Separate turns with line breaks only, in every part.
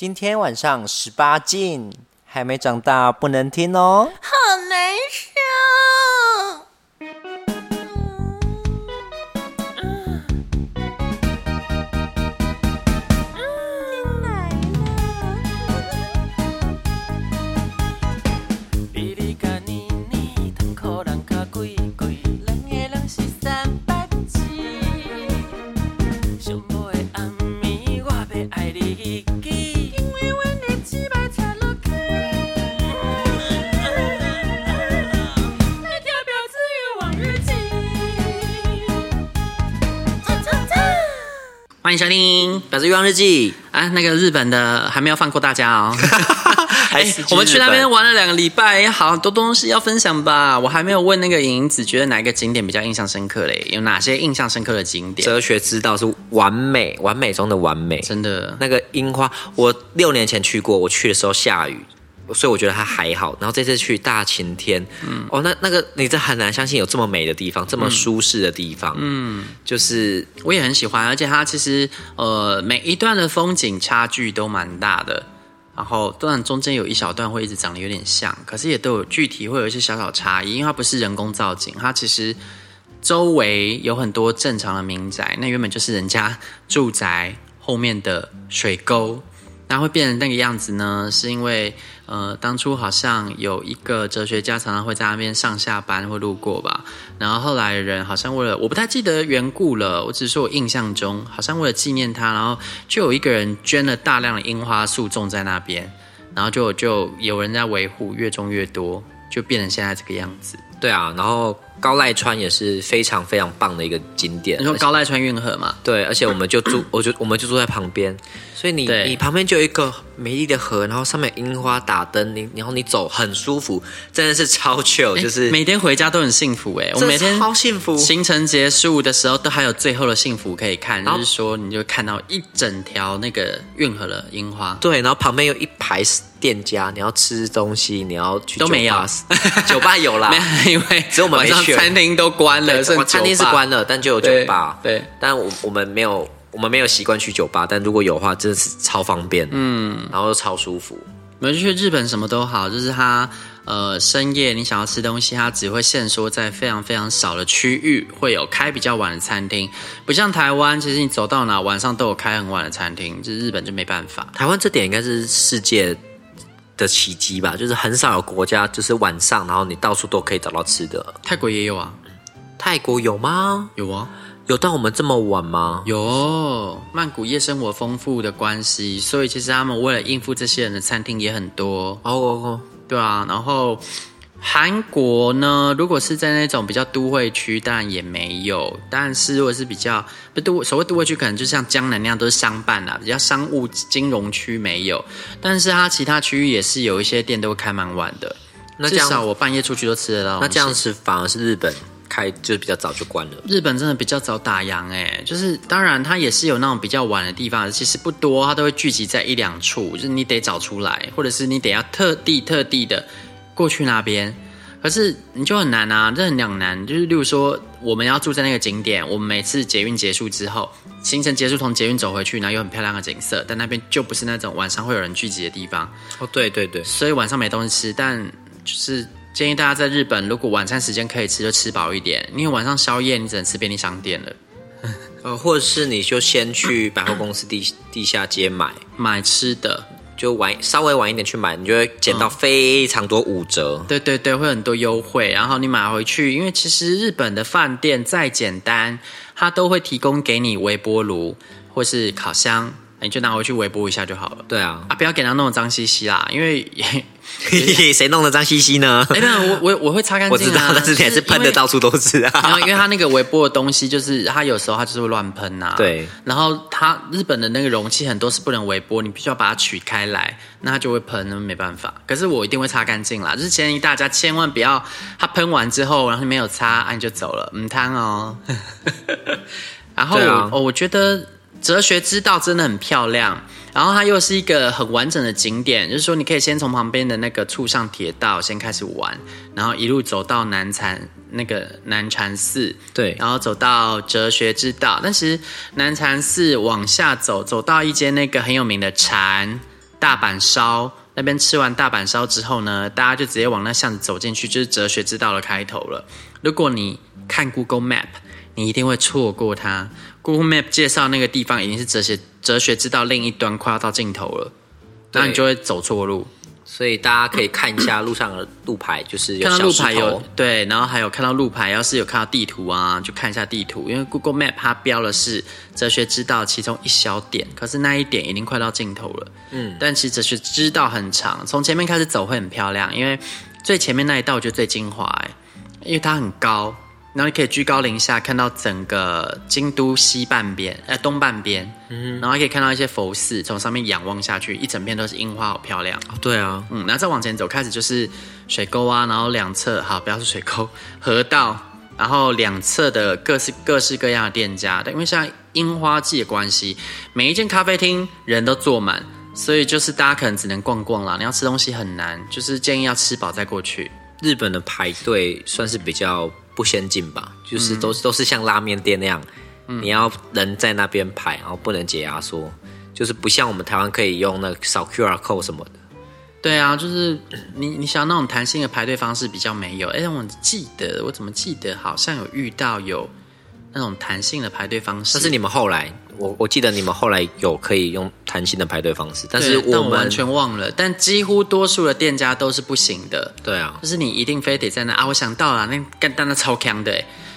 今天晚上十八禁，还没长大不能听哦。
欢迎收听《
婊子欲望日记》
啊，那个日本的还没有放过大家哦。
哎
欸我们去那边玩了两个礼拜，好多东西要分享吧。我还没有问那个影子，觉得哪一个景点比较印象深刻嘞？有哪些印象深刻的景点？
哲学之道是完美，完美中的完美，
真的。
那个樱花，我六年前去过，我去的时候下雨。所以我觉得它还好，然后这次去大晴天，嗯，哦，那那个你这很难相信有这么美的地方，这么舒适的地方，嗯，就是
我也很喜欢，而且它其实呃每一段的风景差距都蛮大的，然后当然中间有一小段会一直长得有点像，可是也都有具体会有一些小小差异，因为它不是人工造景，它其实周围有很多正常的民宅，那原本就是人家住宅后面的水沟，那会变成那个样子呢，是因为。呃，当初好像有一个哲学家常常会在那边上下班会路过吧，然后后来人好像为了我不太记得缘故了，我只是说我印象中好像为了纪念他，然后就有一个人捐了大量的樱花树种在那边，然后就就有人在维护，越种越多，就变成现在这个样子。
对啊，然后高濑川也是非常非常棒的一个景点。
你说高濑川运河嘛？
对，而且我们就住，我就我们就住在旁边，所以你你旁边就有一个美丽的河，然后上面樱花打灯，你然后你走很舒服，真的是超 chill，就是
每天回家都很幸福哎，我每天
超幸福。
行程结束的时候都还有最后的幸福可以看，就是说你就看到一整条那个运河的樱花。
对，然后旁边有一排店家，你要吃东西，你要去
都没有，
酒吧有啦。
因为只有我们晚上餐厅都关了，
餐厅是关了，但就有酒吧。
对，对
但我我们没有，我们没有习惯去酒吧，但如果有的话，真的是超方便，嗯，然后又超舒服。
我们去日本什么都好，就是它呃深夜你想要吃东西，它只会限缩在非常非常少的区域会有开比较晚的餐厅，不像台湾，其实你走到哪晚上都有开很晚的餐厅，就是日本就没办法。
台湾这点应该是世界的奇迹吧，就是很少有国家，就是晚上，然后你到处都可以找到吃的。
泰国也有啊，
泰国有吗？
有啊，
有到我们这么晚吗？
有，曼谷夜生活丰富的关系，所以其实他们为了应付这些人的餐厅也很多。
哦哦哦，
对啊，然后。韩国呢，如果是在那种比较都会区，当然也没有。但是如果是比较不都所谓都会区，可能就像江南那样都是商办啦，比较商务金融区没有。但是它其他区域也是有一些店都会开蛮晚的。那至少我半夜出去都吃得到。
那这样子反而是日本开就是比较早就关了。
日本真的比较早打烊哎，就是当然它也是有那种比较晚的地方，其实不多，它都会聚集在一两处，就是你得找出来，或者是你得要特地特地的。过去那边，可是你就很难啊，这很两难。就是例如说，我们要住在那个景点，我们每次捷运结束之后，行程结束，从捷运走回去，然后有很漂亮的景色，但那边就不是那种晚上会有人聚集的地方。
哦，对对对，
所以晚上没东西吃，但就是建议大家在日本，如果晚餐时间可以吃，就吃饱一点，因为晚上宵夜你只能吃便利商店了。
呃，或者是你就先去百货公司地地下街买
买吃的。
就晚稍微晚一点去买，你就会捡到非常多五折。
嗯。对对对，会很多优惠。然后你买回去，因为其实日本的饭店再简单，它都会提供给你微波炉或是烤箱。你就拿回去微波一下就好了。
对啊，
啊，不要给它弄得脏兮兮啦，因为
谁弄的脏兮兮呢？
哎，那我我我会擦干净啊。
我知道，但是你还是喷的到处都是啊。
然后因为它那个微波的东西，就是它有时候它就是会乱喷呐。
对。然
后它日本的那个容器很多是不能微波，你必须要把它取开来，那它就会喷，那没办法。可是我一定会擦干净啦，就是建议大家千万不要它喷完之后，然后你没有擦，啊你就走了，唔贪哦。然后哦、我觉得。哲学之道真的很漂亮，然后它又是一个很完整的景点，就是说你可以先从旁边的那个簇上铁道先开始玩，然后一路走到南禅那个南禅寺，
对，
然后走到哲学之道。但是南禅寺往下走，走到一间那个很有名的禅大阪烧那边吃完大阪烧之后呢，大家就直接往那巷子走进去，就是哲学之道的开头了。如果你看 Google Map，你一定会错过它。Google Map 介绍那个地方已经是哲学哲学之道另一端，快要到尽头了，那你就会走错路。
所以大家可以看一下路上的路牌，就是有
看到路牌有对，然后还有看到路牌，要是有看到地图啊，就看一下地图，因为 Google Map 它标的是哲学之道其中一小点，可是那一点已经快到尽头了。嗯，但其实哲学之道很长，从前面开始走会很漂亮，因为最前面那一道我觉得最精华，哎，因为它很高。然后你可以居高临下看到整个京都西半边，呃东半边，嗯，然后还可以看到一些佛寺，从上面仰望下去，一整片都是樱花，好漂亮。
哦，对啊，
嗯，然后再往前走，开始就是水沟啊，然后两侧，好，不要是水沟，河道，然后两侧的各式各式各样的店家，但因为像樱花季的关系，每一间咖啡厅人都坐满，所以就是大家可能只能逛逛啦，你要吃东西很难，就是建议要吃饱再过去。
日本的排队算是比较。不先进吧，就是都都是像拉面店那样，嗯、你要人在那边排，然后不能解压缩，就是不像我们台湾可以用那扫 QR code 什么的。
对啊，就是你你想那种弹性的排队方式比较没有。哎，我记得我怎么记得好像有遇到有那种弹性的排队方式，
但是你们后来。我我记得你们后来有可以用弹性的排队方式，但是我，
但我完全忘了。但几乎多数的店家都是不行的。
对啊，
就是你一定非得在那啊！我想到了，那干单的超强的。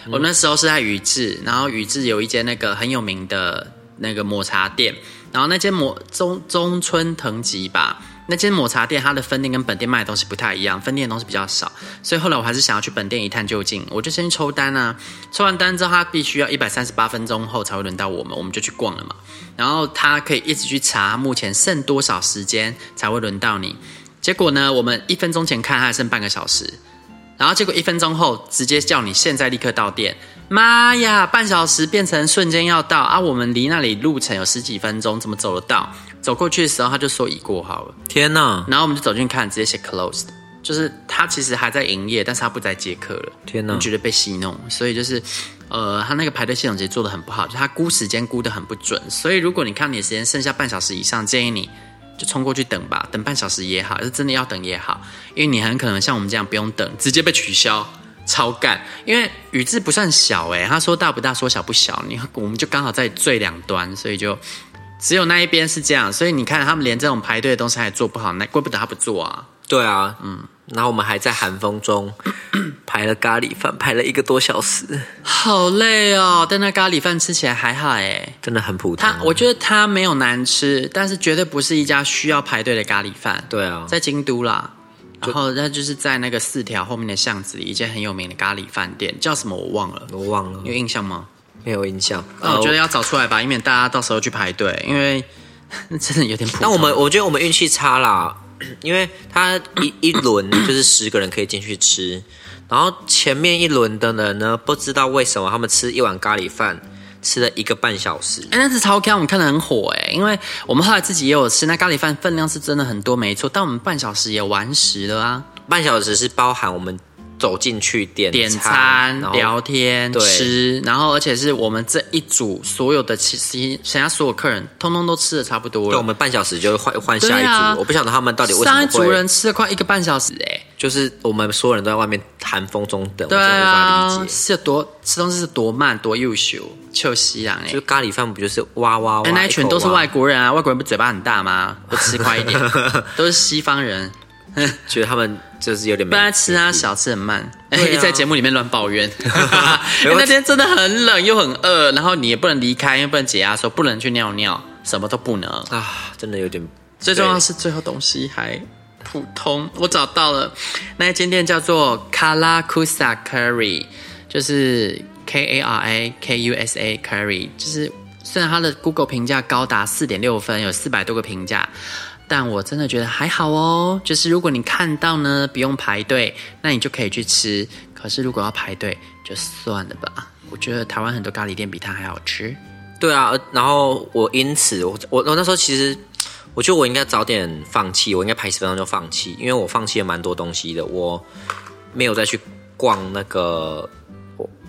嗯、我那时候是在宇治，然后宇治有一间那个很有名的那个抹茶店，然后那间抹中中村藤吉吧。那间抹茶店，它的分店跟本店卖的东西不太一样，分店的东西比较少，所以后来我还是想要去本店一探究竟。我就先去抽单啊，抽完单之后，他必须要一百三十八分钟后才会轮到我们，我们就去逛了嘛。然后他可以一直去查目前剩多少时间才会轮到你。结果呢，我们一分钟前看还剩半个小时，然后结果一分钟后直接叫你现在立刻到店。妈呀，半小时变成瞬间要到啊！我们离那里路程有十几分钟，怎么走得到？走过去的时候，他就说已过好了。
天哪！
然后我们就走进去看，直接写 closed，就是他其实还在营业，但是他不再接客了。
天哪！
你觉得被戏弄，所以就是，呃，他那个排队系统其实做的很不好，就他估时间估的很不准。所以如果你看你的时间剩下半小时以上，建议你就冲过去等吧，等半小时也好，是真的要等也好，因为你很可能像我们这样不用等，直接被取消，超干。因为宇字不算小诶，他说大不大，说小不小，你我们就刚好在最两端，所以就。只有那一边是这样，所以你看他们连这种排队的东西还做不好，那怪不得他不做啊。
对啊，嗯，然后我们还在寒风中 排了咖喱饭，排了一个多小时，
好累哦。但那咖喱饭吃起来还好哎，
真的很普通。
它我觉得它没有难吃，但是绝对不是一家需要排队的咖喱饭。
对啊，
在京都啦，然后那就是在那个四条后面的巷子里，一间很有名的咖喱饭店，叫什么我忘了，
我忘了，
有印象吗？
没有印象，
那我觉得要找出来吧，以免大家到时候去排队，因为 真的有点普通。
但我们我觉得我们运气差啦，因为他一 一轮就是十个人可以进去吃，然后前面一轮的人呢，不知道为什么他们吃一碗咖喱饭吃了一个半小时。
哎，那是超康，我们看的很火哎，因为我们后来自己也有吃，那咖喱饭分量是真的很多，没错，但我们半小时也完食了啊，
半小时是包含我们。走进去点
点餐、聊天、
对
吃，然后而且是我们这一组所有的其实剩下所有客人，通通都吃的差不多了。
对，我们半小时就换换下一组，啊、我不晓得他们到底为什么
上一组人吃了快一个半小时哎、欸，
就是我们所有人都在外面寒风中等，
对啊，是多吃东西是多慢多优秀，就西洋哎，
就咖喱饭不就是哇哇哇？
那一群都是外国人啊，外国人不嘴巴很大吗？都吃快一点，都是西方人。
觉得他们就是有点
不爱吃啊，小吃很慢，啊、在节目里面乱抱怨。因为那天真的很冷又很饿，然后你也不能离开，因为不能解压，说不能去尿尿，什么都不能
啊，真的有点。
最重要是最后东西还普通。我找到了那一间店叫做 Karakusa Curry，就是 K A R A K U S A Curry，就是虽然它的 Google 评价高达四点六分，有四百多个评价。但我真的觉得还好哦，就是如果你看到呢，不用排队，那你就可以去吃。可是如果要排队，就算了吧。我觉得台湾很多咖喱店比它还好吃。
对啊，然后我因此，我我我那时候其实，我觉得我应该早点放弃，我应该排十分钟就放弃，因为我放弃了蛮多东西的，我没有再去逛那个。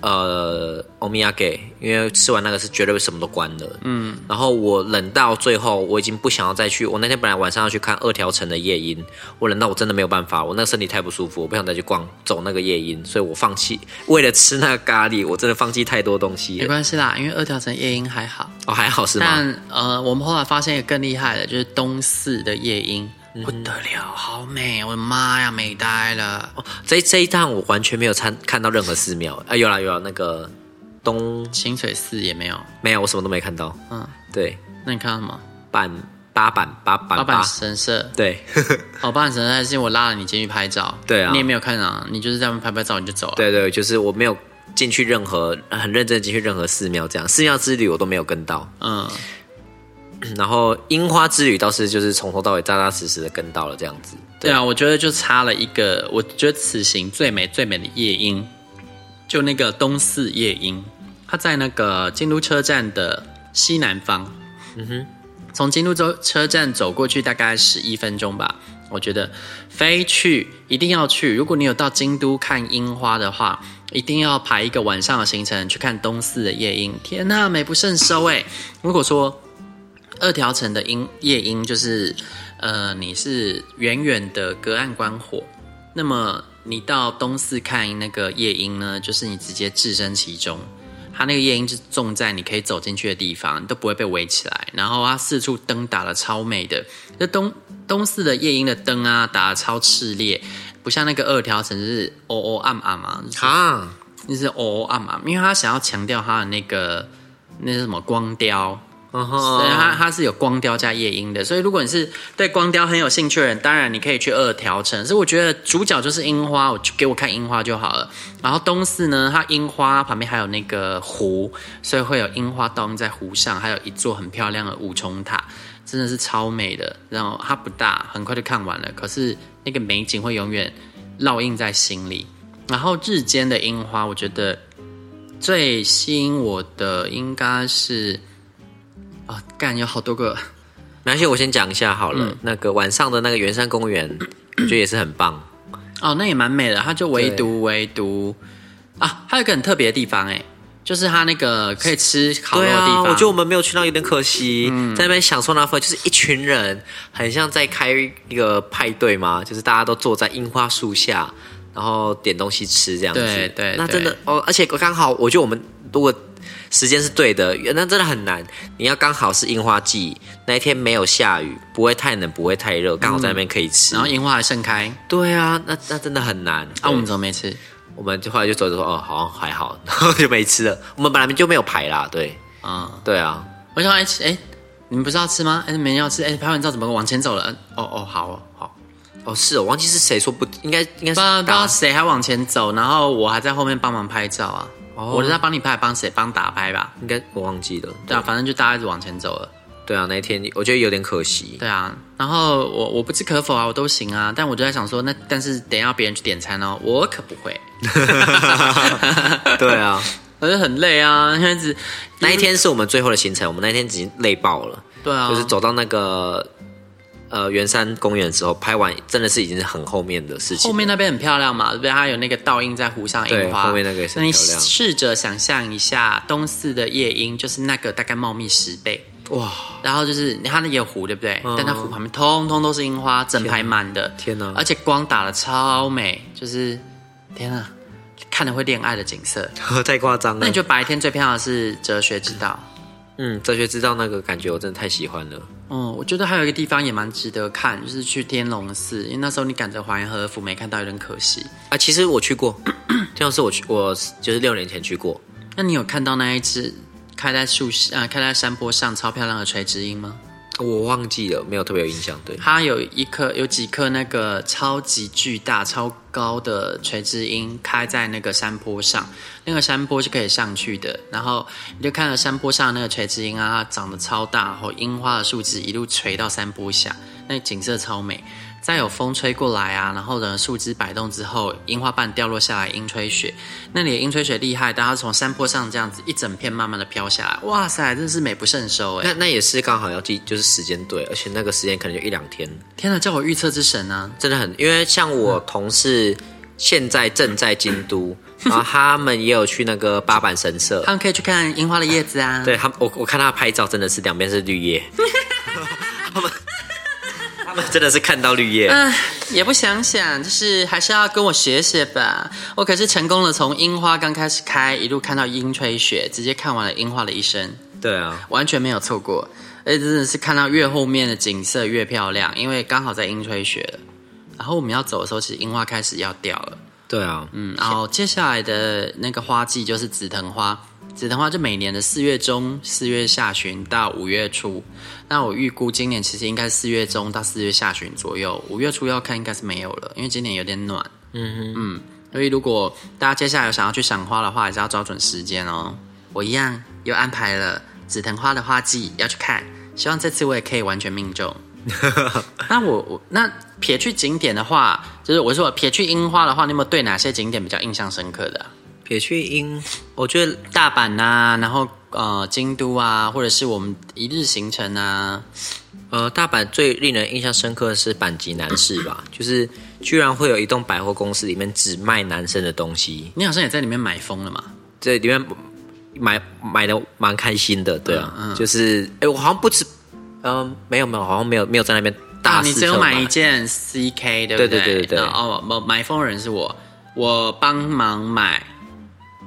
呃欧米亚给，因为吃完那个是绝对什么都关了。嗯，然后我冷到最后，我已经不想要再去。我那天本来晚上要去看二条城的夜莺，我冷到我真的没有办法，我那个身体太不舒服，我不想再去逛走那个夜莺，所以我放弃。为了吃那个咖喱，我真的放弃太多东西。
没关系啦，因为二条城夜莺还好
哦，还好是吗？
但呃，我们后来发现一个更厉害的，就是东四的夜莺。不得了，好美！我的妈呀，美呆了！
哦、这这一趟我完全没有参看到任何寺庙啊，有啦有啦，那个东
清水寺也没有，
没有，我什么都没看到。嗯，对，
那你看到什么？
板八板八板
八板神社，
对，
哦，八板神社是我拉了你进去拍照，
对啊，
你也没有看啊，你就是在那边拍拍照你就走了，
对对，就是我没有进去任何很认真进去任何寺庙，这样寺庙之旅我都没有跟到，嗯。然后樱花之旅倒是就是从头到尾扎扎实实的跟到了这样子。
对，对啊，我觉得就差了一个，我觉得此行最美最美的夜莺，就那个东四夜莺，它在那个京都车站的西南方。嗯哼，从京都车车站走过去大概十一分钟吧。我觉得飞去一定要去，如果你有到京都看樱花的话，一定要排一个晚上的行程去看东四的夜莺。天呐，美不胜收哎！如果说。二条城的樱夜莺就是，呃，你是远远的隔岸观火，那么你到东四看那个夜莺呢，就是你直接置身其中，它那个夜莺是种在你可以走进去的地方，你都不会被围起来，然后它四处灯打的超美的，那东东四的夜莺的灯啊打的超炽烈，不像那个二条城就是哦哦暗暗嘛，啊，就是哦哦暗暗，因为他想要强调它的那个那是什么光雕。Uh 以它它是有光雕加夜莺的，所以如果你是对光雕很有兴趣的人，当然你可以去二条城。所以我觉得主角就是樱花，我就给我看樱花就好了。然后东四呢，它樱花旁边还有那个湖，所以会有樱花倒映在湖上，还有一座很漂亮的五重塔，真的是超美的。然后它不大，很快就看完了，可是那个美景会永远烙印在心里。然后日间的樱花，我觉得最吸引我的应该是。啊，干有好多个，
没关系，我先讲一下好了。嗯、那个晚上的那个圆山公园，我觉得也是很棒。
哦，那也蛮美的。它就唯独唯独啊，还有一个很特别的地方，哎，就是它那个可以吃烤肉的地方。
啊、我觉得我们没有去到，有点可惜。嗯、在那边享受那份，就是一群人，很像在开一个派对嘛，就是大家都坐在樱花树下，然后点东西吃这样子。
对对，对
那真的哦，而且刚好，我觉得我们如果。时间是对的，那真的很难。你要刚好是樱花季那一天没有下雨，不会太冷，不会太热，刚好在那边可以吃。
然后樱花还盛开。
对啊，那那真的很难。
啊，我们怎么没吃？
我们就后来就走着说，哦，好像还好，然后就没吃了。我们本来就没有排啦，对，啊，对啊。
我想哎哎，你们不是要吃吗？哎，没人要吃。哎，拍完照怎么往前走了？哦哦，好哦好。
哦，是哦，忘记是谁说不应该，应该是
不知道谁还往前走，然后我还在后面帮忙拍照啊。我是在帮你拍，帮谁？帮打拍吧？
应该我忘记了。
对啊，反正就大家一直往前走了。
对啊，那一天我觉得有点可惜。
对啊，然后我我不置可否啊，我都行啊。但我就在想说，那但是等一下别人去点餐哦，我可不会。
对啊，
我就很累啊，因为只
那一天是我们最后的行程，我们那天已经累爆了。
对啊，
就是走到那个。呃，圆山公园的时候拍完，真的是已经是很后面的事情。
后面那边很漂亮嘛，对不对？它有那个倒映在湖上樱花。
对，后面那个也是很漂亮。
试着想象一下东四的夜莺，就是那个大概茂密十倍哇。然后就是它那有湖，对不对？嗯、但它湖旁边通通都是樱花，整排满的。
天哪！
而且光打的超美，就是天哪，看了会恋爱的景色。
太夸张了。
那你觉得白天最漂亮的是哲学之道？
嗯，哲学之道那个感觉我真的太喜欢了。
嗯，我觉得还有一个地方也蛮值得看，就是去天龙寺，因为那时候你赶着还原和服没看到，有点可惜
啊。其实我去过天龙寺，我去，我就是六年前去过。
那你有看到那一只开在树啊，开在山坡上超漂亮的垂直樱吗？
我忘记了，没有特别有印象。对，
它有一颗，有几颗那个超级巨大、超高的垂直樱开在那个山坡上，那个山坡是可以上去的。然后你就看到山坡上那个垂直樱啊，它长得超大，然后樱花的树枝一路垂到山坡下，那景色超美。再有风吹过来啊，然后呢，树枝摆动之后，樱花瓣掉落下来，樱吹雪。那里的樱吹雪厉害，但它从山坡上这样子一整片慢慢的飘下来，哇塞，真是美不胜收哎。
那那也是刚好要记，就是时间对，而且那个时间可能就一两天。
天哪，叫我预测之神啊，
真的很，因为像我同事现在正在京都，嗯、然后他们也有去那个八坂神社，
他们可以去看樱花的叶子啊。
对他，我我看他拍照真的是两边是绿叶，他们 真的是看到
绿叶。也不想想，就是还是要跟我学学吧。我可是成功的从樱花刚开始开，一路看到樱吹雪，直接看完了樱花的一生。
对啊，
完全没有错过。而且真的是看到越后面的景色越漂亮，因为刚好在樱吹雪了。然后我们要走的时候，其实樱花开始要掉了。
对啊，
嗯，然后接下来的那个花季就是紫藤花，紫藤花就每年的四月中、四月下旬到五月初。那我预估今年其实应该四月中到四月下旬左右，五月初要看应该是没有了，因为今年有点暖。嗯哼嗯，所以如果大家接下来有想要去赏花的话，还是要抓准时间哦。我一样又安排了紫藤花的花季要去看，希望这次我也可以完全命中。那我我那撇去景点的话，就是我说撇去樱花的话，你有没有对哪些景点比较印象深刻的啊？
撇去因，我觉得
大阪呐、啊，然后呃京都啊，或者是我们一日行程啊。
呃，大阪最令人印象深刻的是阪急男士吧，就是居然会有一栋百货公司里面只卖男生的东西。
你好像也在里面买疯了嘛？
这里面买买的蛮开心的，对啊，嗯嗯、就是哎，我好像不止。嗯，没有没有，好像没有没有在那边大、啊。你
只有买一件 CK 对不对？对对对对对。哦，买买疯人是我，我帮忙买，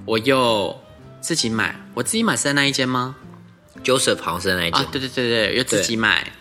我又自己买，我自己买是在那一间吗
？Joseph 好像是在那一间。
啊，对对对对，又自己买。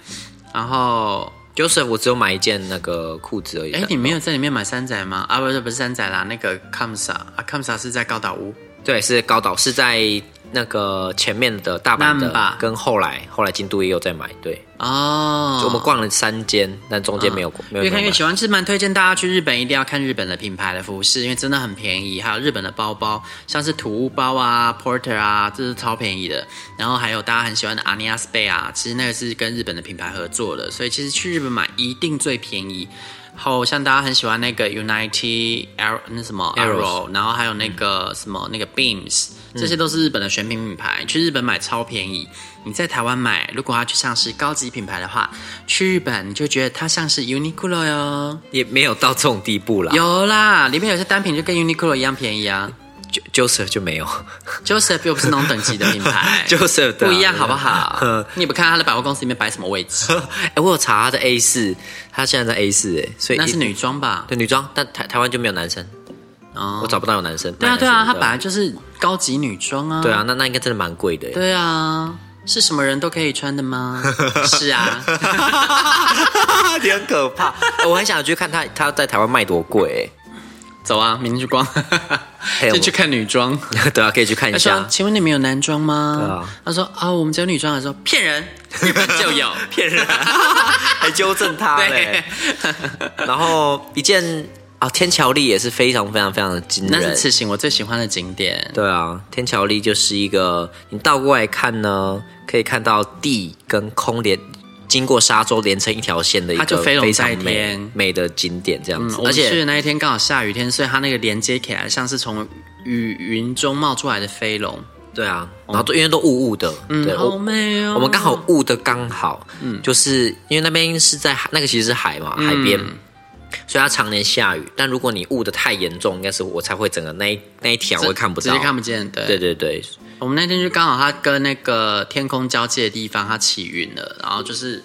然后
Joseph 我只有买一件那个裤子而已。
哎，你没有在里面买三宅吗？啊，不是不是三宅啦，那个 Kamsa 啊，Kamsa 是在高岛屋。
对，是高岛，是在。那个前面的大阪的，跟后来后来京都也有在买，对哦，就我们逛了三间，但中间没有没有
越看越喜欢，是蛮推荐大家去日本，一定要看日本的品牌的服饰，因为真的很便宜。还有日本的包包，像是土屋包啊、Porter 啊，这是超便宜的。然后还有大家很喜欢的 Ania Spay 啊，其实那个是跟日本的品牌合作的，所以其实去日本买一定最便宜。后像大家很喜欢那个 Unite Arrow 那什么 Arrow，然后还有那个什么那个 Beams，这些都是日本的选品品牌。去日本买超便宜，你在台湾买，如果要去像是高级品牌的话，去日本你就觉得它像是 Uniqlo 哟，
也没有到这种地步啦。
有啦，里面有些单品就跟 Uniqlo 一样便宜啊。
Joseph 就没有
，Joseph 又不是那种等级的品牌，
Joseph
不一样，好不好？你也不看他的百货公司里面摆什么位置？
哎，我有查他的 A 四，他现在在 A 四，哎，所以
那是女装吧？
对，女装，但台台湾就没有男生，哦，我找不到有男生。
对啊，对啊，他本来就是高级女装啊。
对啊，那那应该真的蛮贵的。
对啊，是什么人都可以穿的吗？是啊，
你很可怕。我很想去看他，他在台湾卖多贵。
走啊，明日之光，就去看女装。
对啊，可以去看一下。
他说：“请问你们有男装吗？”对啊。他说：“啊、哦，我们只有女装。”他说：“骗人，日本就有
骗人。”还纠正他嘞。然后一件啊、哦，天桥立也是非常非常非常的惊人。
那是此行我最喜欢的景点。
对啊，天桥立就是一个，你倒过来看呢，可以看到地跟空连。经过沙洲连成一条线的一个非常美美的景点，这样子。
而且去的那一天刚好下雨天，所以它那个连接起来像是从雨云中冒出来的飞龙。
对啊，然后都因为都雾雾的，对，
好美哦。
我们刚好雾的刚好，嗯，就是因为那边是在那个其实是海嘛，海边，所以它常年下雨。但如果你雾的太严重，应该是我才会整个那一那一条会看不到，
直接看不见。对
对对对。
我们那天就刚好，它跟那个天空交界的地方，它起云了，然后就是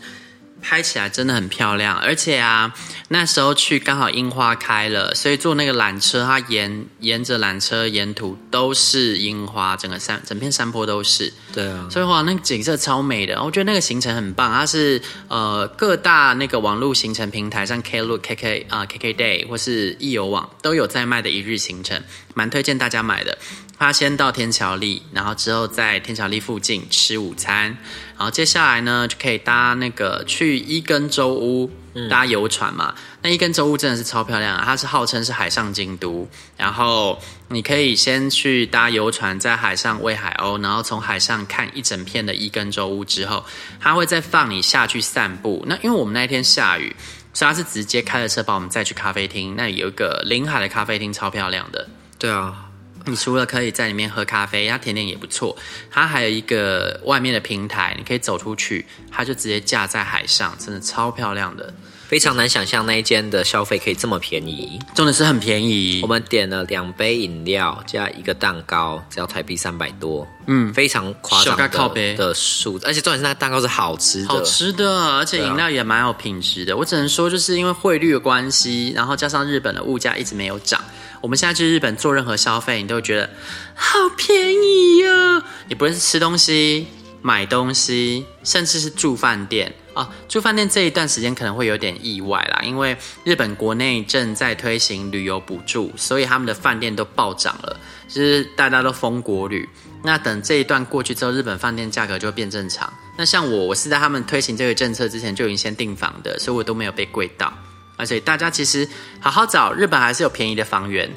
拍起来真的很漂亮。而且啊，那时候去刚好樱花开了，所以坐那个缆车，它沿沿着缆车沿途都是樱花，整个山整片山坡都是。
对啊，
所以哇，那个景色超美的。我觉得那个行程很棒，它是呃各大那个网络行程平台，上 Klook、KK 啊、呃、KK Day 或是易游网都有在卖的一日行程，蛮推荐大家买的。他先到天桥立，然后之后在天桥立附近吃午餐，然后接下来呢就可以搭那个去伊根洲屋搭游船嘛。嗯、那伊根洲屋真的是超漂亮啊，它是号称是海上京都。然后你可以先去搭游船，在海上喂海鸥，然后从海上看一整片的伊根洲屋之后，他会再放你下去散步。那因为我们那天下雨，所以他是直接开着车把我们载去咖啡厅。那里有一个临海的咖啡厅，超漂亮的。
对啊。
你除了可以在里面喝咖啡，它甜点也不错。它还有一个外面的平台，你可以走出去，它就直接架在海上，真的超漂亮的。
非常难想象那一间的消费可以这么便宜，
真的是很便宜。
我们点了两杯饮料加一个蛋糕，只要台币三百多，嗯，非常夸张的的数字，而且重点是那个蛋糕是好吃的，
好吃的，而且饮料也蛮有品质的。啊、我只能说，就是因为汇率的关系，然后加上日本的物价一直没有涨，我们现在去日本做任何消费，你都会觉得好便宜呀、哦。你不论是吃东西、买东西，甚至是住饭店。啊，住饭店这一段时间可能会有点意外啦，因为日本国内正在推行旅游补助，所以他们的饭店都暴涨了，就是大家都疯国旅。那等这一段过去之后，日本饭店价格就会变正常。那像我，我是在他们推行这个政策之前就已经先订房的，所以我都没有被贵到。而且大家其实好好找，日本还是有便宜的房源。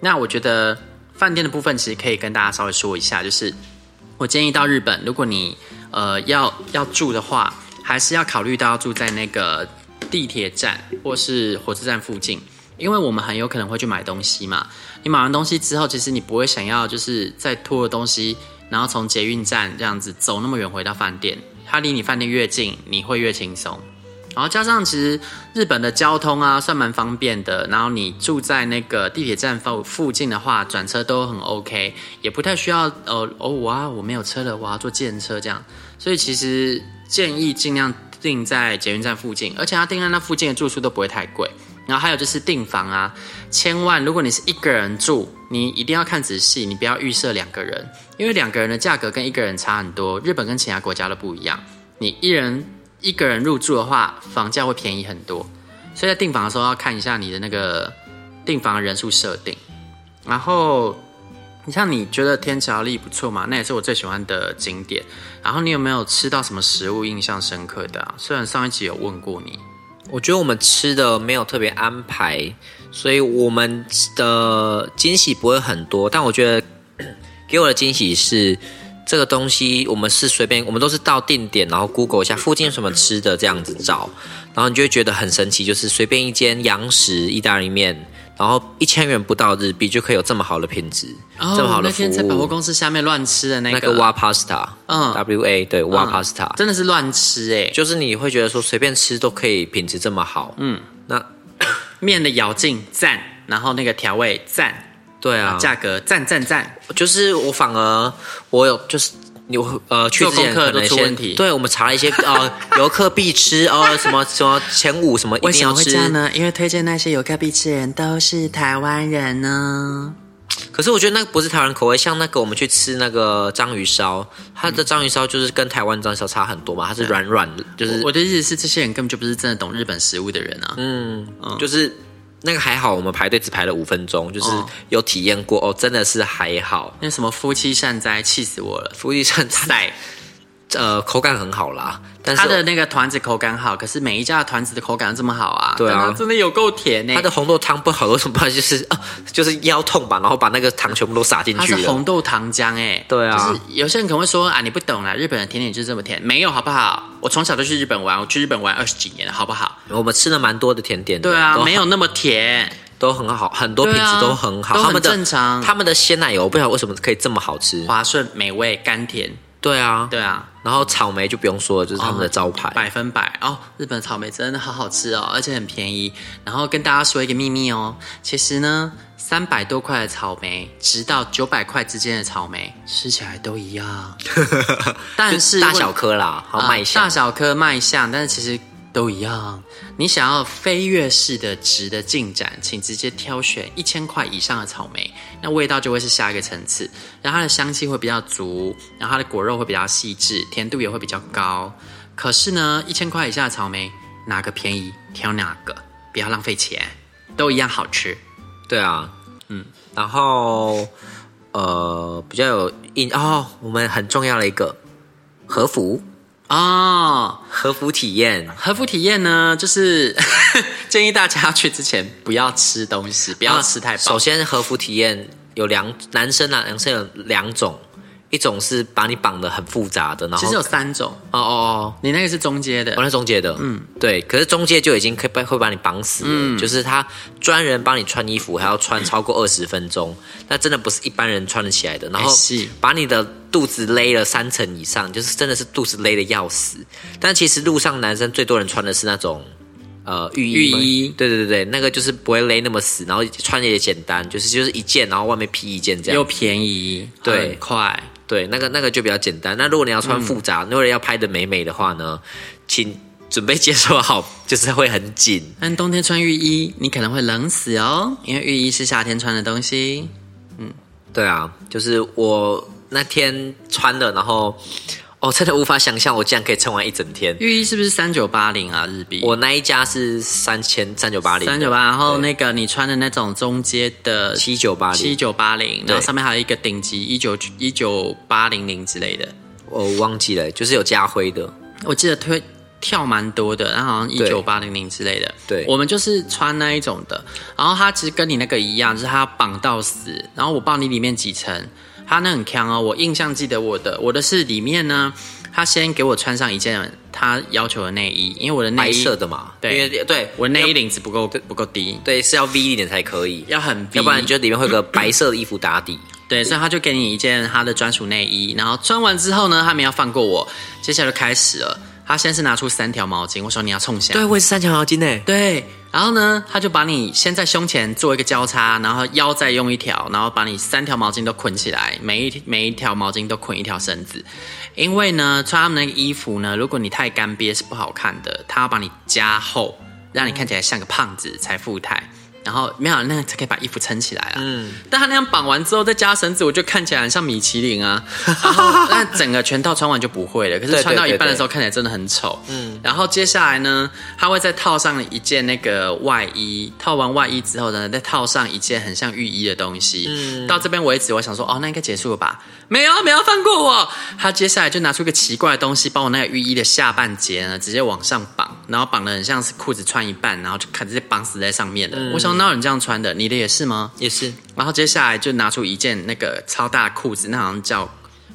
那我觉得饭店的部分其实可以跟大家稍微说一下，就是我建议到日本，如果你呃要要住的话。还是要考虑到住在那个地铁站或是火车站附近，因为我们很有可能会去买东西嘛。你买完东西之后，其实你不会想要就是再拖了东西，然后从捷运站这样子走那么远回到饭店。它离你饭店越近，你会越轻松。然后加上其实日本的交通啊算蛮方便的，然后你住在那个地铁站附附近的话，转车都很 OK，也不太需要呃哦哇我没有车了，我要坐计程车这样。所以其实。建议尽量订在捷运站附近，而且他订在那附近的住宿都不会太贵。然后还有就是订房啊，千万如果你是一个人住，你一定要看仔细，你不要预设两个人，因为两个人的价格跟一个人差很多。日本跟其他国家都不一样，你一人一个人入住的话，房价会便宜很多。所以在订房的时候要看一下你的那个订房人数设定，然后。你像你觉得天桥立不错嘛？那也是我最喜欢的景点。然后你有没有吃到什么食物印象深刻的啊？虽然上一集有问过你，
我觉得我们吃的没有特别安排，所以我们的惊喜不会很多。但我觉得 给我的惊喜是这个东西，我们是随便，我们都是到定点，然后 Google 一下附近有什么吃的这样子找，然后你就会觉得很神奇，就是随便一间洋食意大利面。然后一千元不到日币就可以有这么好的品质，哦、这么好的服务。那天
在百货公司下面乱吃的那个，
那个 Wa Pasta，嗯，W A 对 Wa Pasta，
真的是乱吃哎，
就是你会觉得说随便吃都可以品质这么好，嗯，那
面的咬劲赞，然后那个调味赞，
对啊，
价格赞赞赞，
就是我反而我有就是。有呃去之前可能先对，我们查了一些 呃游客必吃哦、呃、什么什么前五什么一定要吃。
为什么会这样呢？因为推荐那些游客必吃的人都是台湾人呢。
可是我觉得那个不是台湾口味，像那个我们去吃那个章鱼烧，它的章鱼烧就是跟台湾章鱼烧差很多嘛，它是软软的，就是
我的意思是这些人根本就不是真的懂日本食物的人啊。
嗯，嗯就是。那个还好，我们排队只排了五分钟，就是有体验过哦，真的是还好。
那什么夫妻善哉，气死我了！
夫妻善哉，呃，口感很好啦。但是
它的那个团子口感好，可是每一家的团子的口感都这么好啊？
对啊，
真的有够甜呢。
它的红豆汤不好，为什么？就是啊，就是腰痛吧，然后把那个糖全部都撒进去
是红豆糖浆哎，
对啊。
就是有些人可能会说啊，你不懂啦，日本的甜点就是这么甜，没有好不好？我从小就去日本玩，我去日本玩二十几年了，好不好？
我们吃了蛮多的甜点的，
对啊，没有那么甜。
都很好，很多品质都很好，
他们的正常，
他们的鲜奶油我不晓得为什么可以这么好吃，
滑顺、美味、甘甜。
对啊，
对啊。
然后草莓就不用说了，就是他们的招牌，
百分百哦。日本草莓真的好好吃哦，而且很便宜。然后跟大家说一个秘密哦，其实呢，三百多块的草莓，直到九百块之间的草莓，吃起来都一样。但是
大小颗啦，好卖相，
大小颗卖相，但是其实。都一样。你想要飞跃式的值的进展，请直接挑选一千块以上的草莓，那味道就会是下一个层次。然后它的香气会比较足，然后它的果肉会比较细致，甜度也会比较高。可是呢，一千块以下的草莓，哪个便宜挑哪个，不要浪费钱，都一样好吃。
对啊，嗯，然后呃，比较有印哦，我们很重要的一个和服。
哦，
和服体验，
和服体验呢，就是 建议大家去之前不要吃东西，不要吃太饱。
首先，和服体验有两男生啊，男生有两种，一种是把你绑得很复杂的，然后
其实有三种。
哦哦哦，
你那个是中阶的，
我那中阶的，嗯，对。可是中阶就已经可以会把你绑死了，嗯、就是他专人帮你穿衣服，还要穿超过二十分钟，那真的不是一般人穿得起来的。然后把你的肚子勒了三层以上，就是真的是肚子勒的要死。但其实路上男生最多人穿的是那种。呃，浴衣，浴衣，对对对对，那个就是不会勒那么死，然后穿也简单，就是就是一件，然后外面披一件这样，
又便宜，对，快，
对，那个那个就比较简单。那如果你要穿复杂，如果要拍的美美的话呢，请准备接受好，就是会很紧。
但冬天穿浴衣，你可能会冷死哦，因为浴衣是夏天穿的东西。嗯，
对啊，就是我那天穿的，然后。哦，真的无法想象，我竟然可以撑完一整天。
浴衣是不是三九八零啊？日币？
我那一家是三千三九八零，
三九八。然后那个你穿的那种中阶的
七九八零，
七九八零，然后上面还有一个顶级一九一九八零零之类的，
我忘记了，就是有加灰的。
我记得推跳蛮多的，然后好像一九八零零之类的。
对，
我们就是穿那一种的。然后它其实跟你那个一样，就是它绑到死。然后我不知道你里面几层。他那很强哦，我印象记得我的我的是里面呢，他先给我穿上一件他要求的内衣，因为我的内衣
白色的嘛，对，因为对。
我内衣领子不够不够低，
对，是要 V 一点才可以，
要很 V，
要不然就里面会有个白色的衣服打底，
对，所以他就给你一件他的专属内衣，然后穿完之后呢，他没有放过我，接下来就开始了，他先是拿出三条毛巾，我说你要冲下，
对，我也是三条毛巾呢，
对。然后呢，他就把你先在胸前做一个交叉，然后腰再用一条，然后把你三条毛巾都捆起来，每一每一条毛巾都捆一条绳子。因为呢，穿他们那个衣服呢，如果你太干瘪是不好看的，他要把你加厚，让你看起来像个胖子才富态。然后没有那样才可以把衣服撑起来啊。嗯，但他那样绑完之后再加绳子，我就看起来很像米其林啊。然后那整个全套穿完就不会了，可是穿到一半的时候看起来真的很丑。嗯，然后接下来呢，他会再套上一件那个外衣，套完外衣之后呢，再套上一件很像浴衣的东西。嗯，到这边为止，我想说，哦，那应该结束了吧？没有，没有放过我。他接下来就拿出一个奇怪的东西，把我那个浴衣的下半截呢，直接往上绑，然后绑得很像是裤子穿一半，然后就看直接绑死在上面了。嗯、我想，哪有人这样穿的？你的也是吗？
也是。
然后接下来就拿出一件那个超大的裤子，那好像叫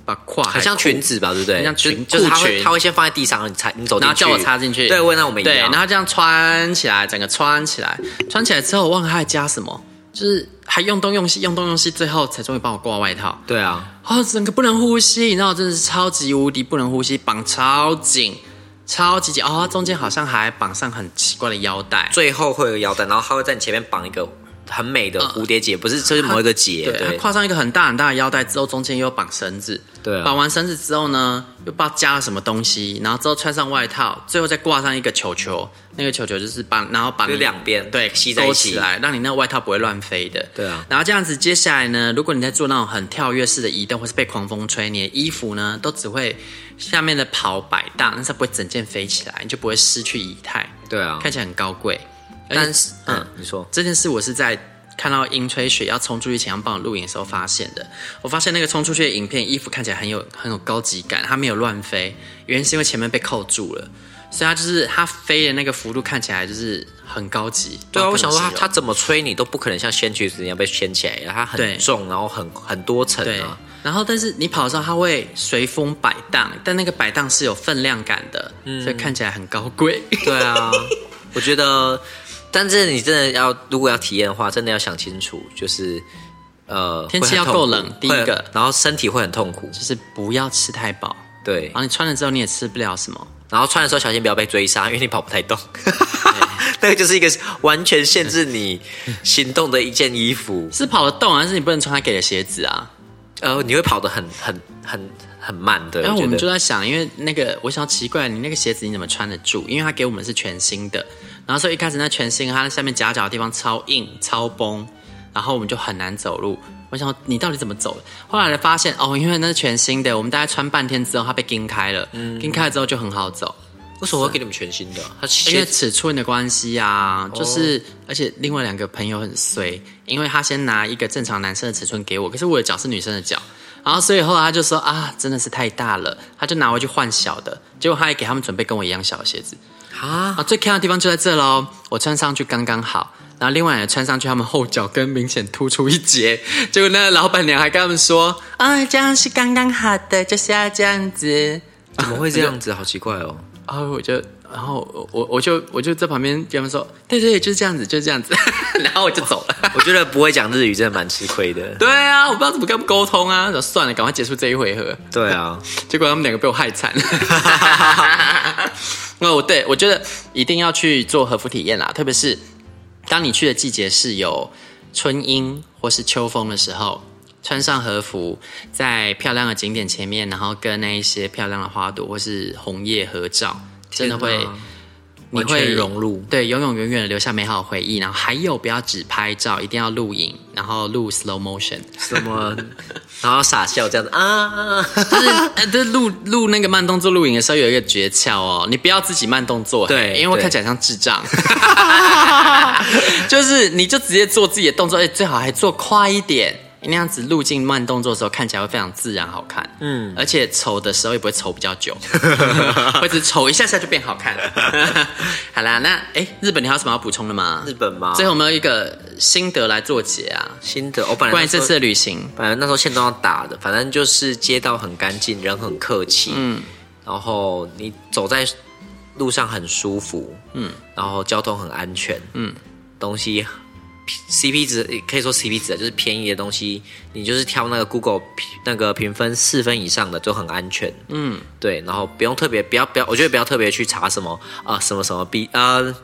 把胯，
很像裙子吧，对不对？
像裙，
就是他会他会先放在地上，你踩，你走进去，
然后叫我插进去。
对，问那我们一样。
对，然后这样穿起来，整个穿起来，穿起来之后，我忘了他还加什么。就是还用东用西，用东用西，最后才终于帮我挂外套。
对啊，
哦，整个不能呼吸，你知道，真的是超级无敌不能呼吸，绑超紧，超级紧。哦，中间好像还绑上很奇怪的腰带，
最后会有腰带，然后他会在你前面绑一个很美的蝴蝶结，呃、不是，这是某一个结。
对，对，跨上一个很大很大的腰带之后，中间又绑绳子。
对、啊，
绑完绳子之后呢，又不知道加了什么东西，然后之后穿上外套，最后再挂上一个球球，那个球球就是绑，然后把
两边
对吸在一起来，让你那个外套不会乱飞的。
对啊，
然后这样子，接下来呢，如果你在做那种很跳跃式的移动，或是被狂风吹，你的衣服呢都只会下面的袍摆荡，但是不会整件飞起来，你就不会失去仪态。
对啊，
看起来很高贵。
但是，嗯，嗯，你说
这件事，我是在。看到鹰吹雪要冲出去前要帮我录影的时候发现的，我发现那个冲出去的影片，衣服看起来很有很有高级感，它没有乱飞，原因是因为前面被扣住了，所以它就是它飞的那个幅度看起来就是很高级。
对啊，我想说它它怎么吹你都不可能像掀橘子一样被掀起来，它很重，然后很很多层啊。
然后但是你跑的时候它会随风摆荡，但那个摆荡是有分量感的，嗯、所以看起来很高贵。
对啊，我觉得。但是你真的要，如果要体验的话，真的要想清楚，就是，呃，
天气要够冷，第一个，
然后身体会很痛苦，
就是不要吃太饱，
对，
然后你穿了之后你也吃不了什么，
然后穿的时候小心不要被追杀，因为你跑不太动，对。那个就是一个完全限制你行动的一件衣服，
是跑得动，但是你不能穿他给的鞋子啊，
呃，你会跑得很很很很慢的。
然后我们就在想，因为那个我想奇怪，你那个鞋子你怎么穿得住？因为他给我们是全新的。然后所以一开始那全新，它下面夹脚的地方超硬超崩，然后我们就很难走路。我想说你到底怎么走的？后来才发现哦，因为那是全新的，我们大概穿半天之后它被钉开了，嗯，钉开了之后就很好走。
为什么会给你们全新的？它
因为尺寸的关系啊，就是、哦、而且另外两个朋友很衰，因为他先拿一个正常男生的尺寸给我，可是我的脚是女生的脚，然后所以后来他就说啊，真的是太大了，他就拿回去换小的，结果他也给他们准备跟我一样小的鞋子。啊，最看的地方就在这喽！我穿上去刚刚好，然后另外也穿上去，他们后脚跟明显突出一截。结果那个老板娘还跟他们说：“啊，这样是刚刚好的，就是要这样子。”
怎么会这样子？啊、好奇怪哦。
然 后我就，然后我我就我就在旁边跟他们说：“对对，就是这样子，就是这样子。”然后我就走了。
我觉得不会讲日语真的蛮吃亏的。
对啊，我不知道怎么跟他们沟通啊。就算了，赶快结束这一回合。
对啊，
结果他们两个被我害惨。那我对我觉得一定要去做和服体验啦，特别是当你去的季节是有春樱或是秋风的时候，穿上和服，在漂亮的景点前面，然后跟那一些漂亮的花朵或是红叶合照，真的会。你会融入，对，永永远远的留下美好的回忆。然后还有，不要只拍照，一定要录影，然后录 slow motion，
什么，然后傻笑这样子啊，
就是，呃，就是录录那个慢动作录影的时候有一个诀窍哦，你不要自己慢动作，
对，
因为会看起来像智障，就是你就直接做自己的动作，哎，最好还做快一点。那样子路径慢动作的时候，看起来会非常自然好看。嗯，而且丑的时候也不会丑比较久，或者丑一下下就变好看了。好啦，那哎，日本你还有什么要补充的吗？
日本吗？
最后我们有一个心得来做结啊。
心得，我本来
关于这次的旅行，
本来那时候线都要打的，反正就是街道很干净，人很客气，嗯，然后你走在路上很舒服，嗯，然后交通很安全，嗯，东西。CP 值可以说 CP 值就是便宜的东西，你就是挑那个 Google 那个评分四分以上的就很安全。嗯，对，然后不用特别，不要不要，我觉得不要特别去查什么啊、呃、什么什么必啊、呃、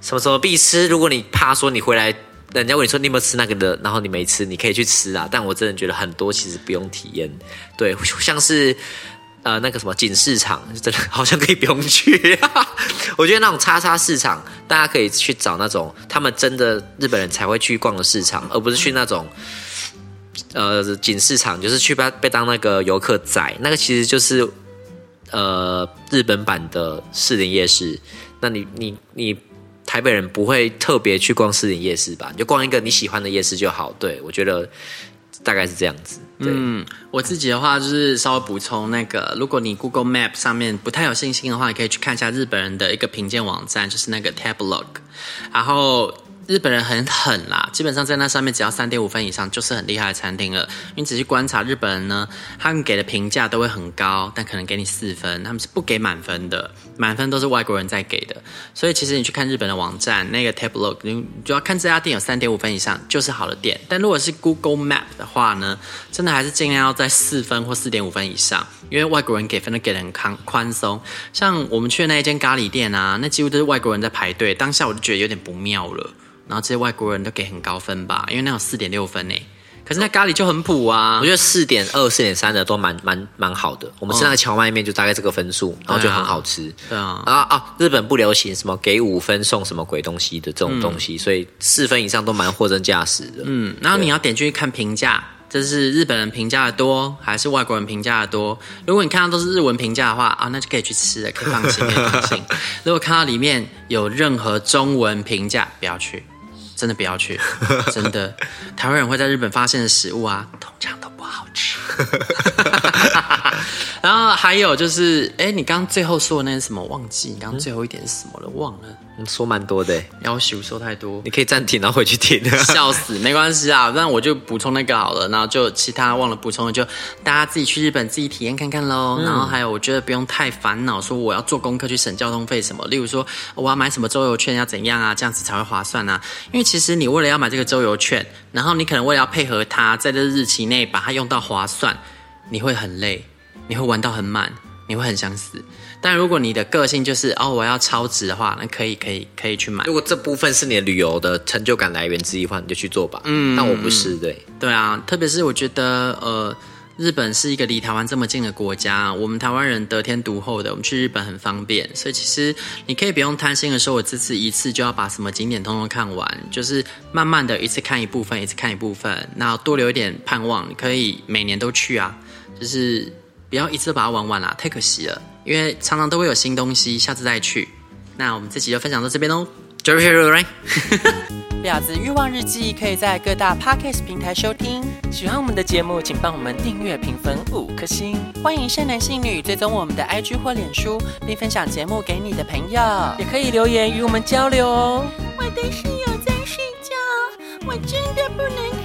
什么什么必吃。如果你怕说你回来，人家问你说你有没有吃那个的，然后你没吃，你可以去吃啊。但我真的觉得很多其实不用体验。对，像是。呃，那个什么锦市场，真的好像可以不用去。我觉得那种叉叉市场，大家可以去找那种他们真的日本人才会去逛的市场，而不是去那种呃锦市场，就是去被被当那个游客宰。那个其实就是呃日本版的士林夜市。那你你你台北人不会特别去逛士林夜市吧？你就逛一个你喜欢的夜市就好。对，我觉得。大概是这样子。
嗯，我自己的话就是稍微补充那个，如果你 Google Map 上面不太有信心的话，你可以去看一下日本人的一个评鉴网站，就是那个 Tabelog，然后。日本人很狠啦，基本上在那上面只要三点五分以上就是很厉害的餐厅了。你仔细观察日本人呢，他们给的评价都会很高，但可能给你四分，他们是不给满分的，满分都是外国人在给的。所以其实你去看日本的网站那个 Tabelog，你就要看这家店有三点五分以上就是好的店。但如果是 Google Map 的话呢，真的还是尽量要在四分或四点五分以上，因为外国人给分都给的很宽宽松。像我们去的那一间咖喱店啊，那几乎都是外国人在排队，当下我就觉得有点不妙了。然后这些外国人都给很高分吧，因为那有四点六分呢。可是那咖喱就很普啊，
我觉得四点二、四点三的都蛮蛮蛮好的。我们吃那个荞麦面就大概这个分数，然后就很好吃。
对啊，
啊啊！日本不流行什么给五分送什么鬼东西的这种东西，嗯、所以四分以上都蛮货真价实的。
嗯，然后你要点进去看评价。这是日本人评价的多，还是外国人评价的多？如果你看到都是日文评价的话啊，那就可以去吃了，可以放心，可以放心。如果看到里面有任何中文评价，不要去，真的不要去，真的。台湾人会在日本发现的食物啊，通常都不好吃。然后还有就是，哎，你刚刚最后说的那是什么？忘记你刚刚最后一点是什么了？忘了。
你说蛮多的，
要求说太多。
你可以暂停，然后回去听。
笑死，没关系啊，那我就补充那个好了。然后就其他忘了补充的，就大家自己去日本自己体验看看喽。嗯、然后还有，我觉得不用太烦恼，说我要做功课去省交通费什么。例如说，我要买什么周游券要怎样啊？这样子才会划算啊。因为其实你为了要买这个周游券，然后你可能为了要配合它，在这日期内把它用到划算，你会很累，你会玩到很满。你会很想死，但如果你的个性就是哦，我要超值的话，那可以可以可以去买。
如果这部分是你的旅游的成就感来源之一的话，你就去做吧。嗯，但我不是，对
对啊，特别是我觉得呃，日本是一个离台湾这么近的国家，我们台湾人得天独厚的，我们去日本很方便，所以其实你可以不用贪心的说，我这次一次就要把什么景点通通看完，就是慢慢的一次看一部分，一次看一部分，那多留一点盼望，你可以每年都去啊，就是。不要一次把它玩完啦，太可惜了。因为常常都会有新东西，下次再去。那我们这集就分享到这边喽。
Jerry here，right？
婊子欲望日记可以在各大 podcast 平台收听。喜欢我们的节目，请帮我们订阅、评分五颗星。欢迎善男信女追踪我们的 IG 或脸书，并分享节目给你的朋友。也可以留言与我们交流哦。我的室友在睡觉。
我真的不能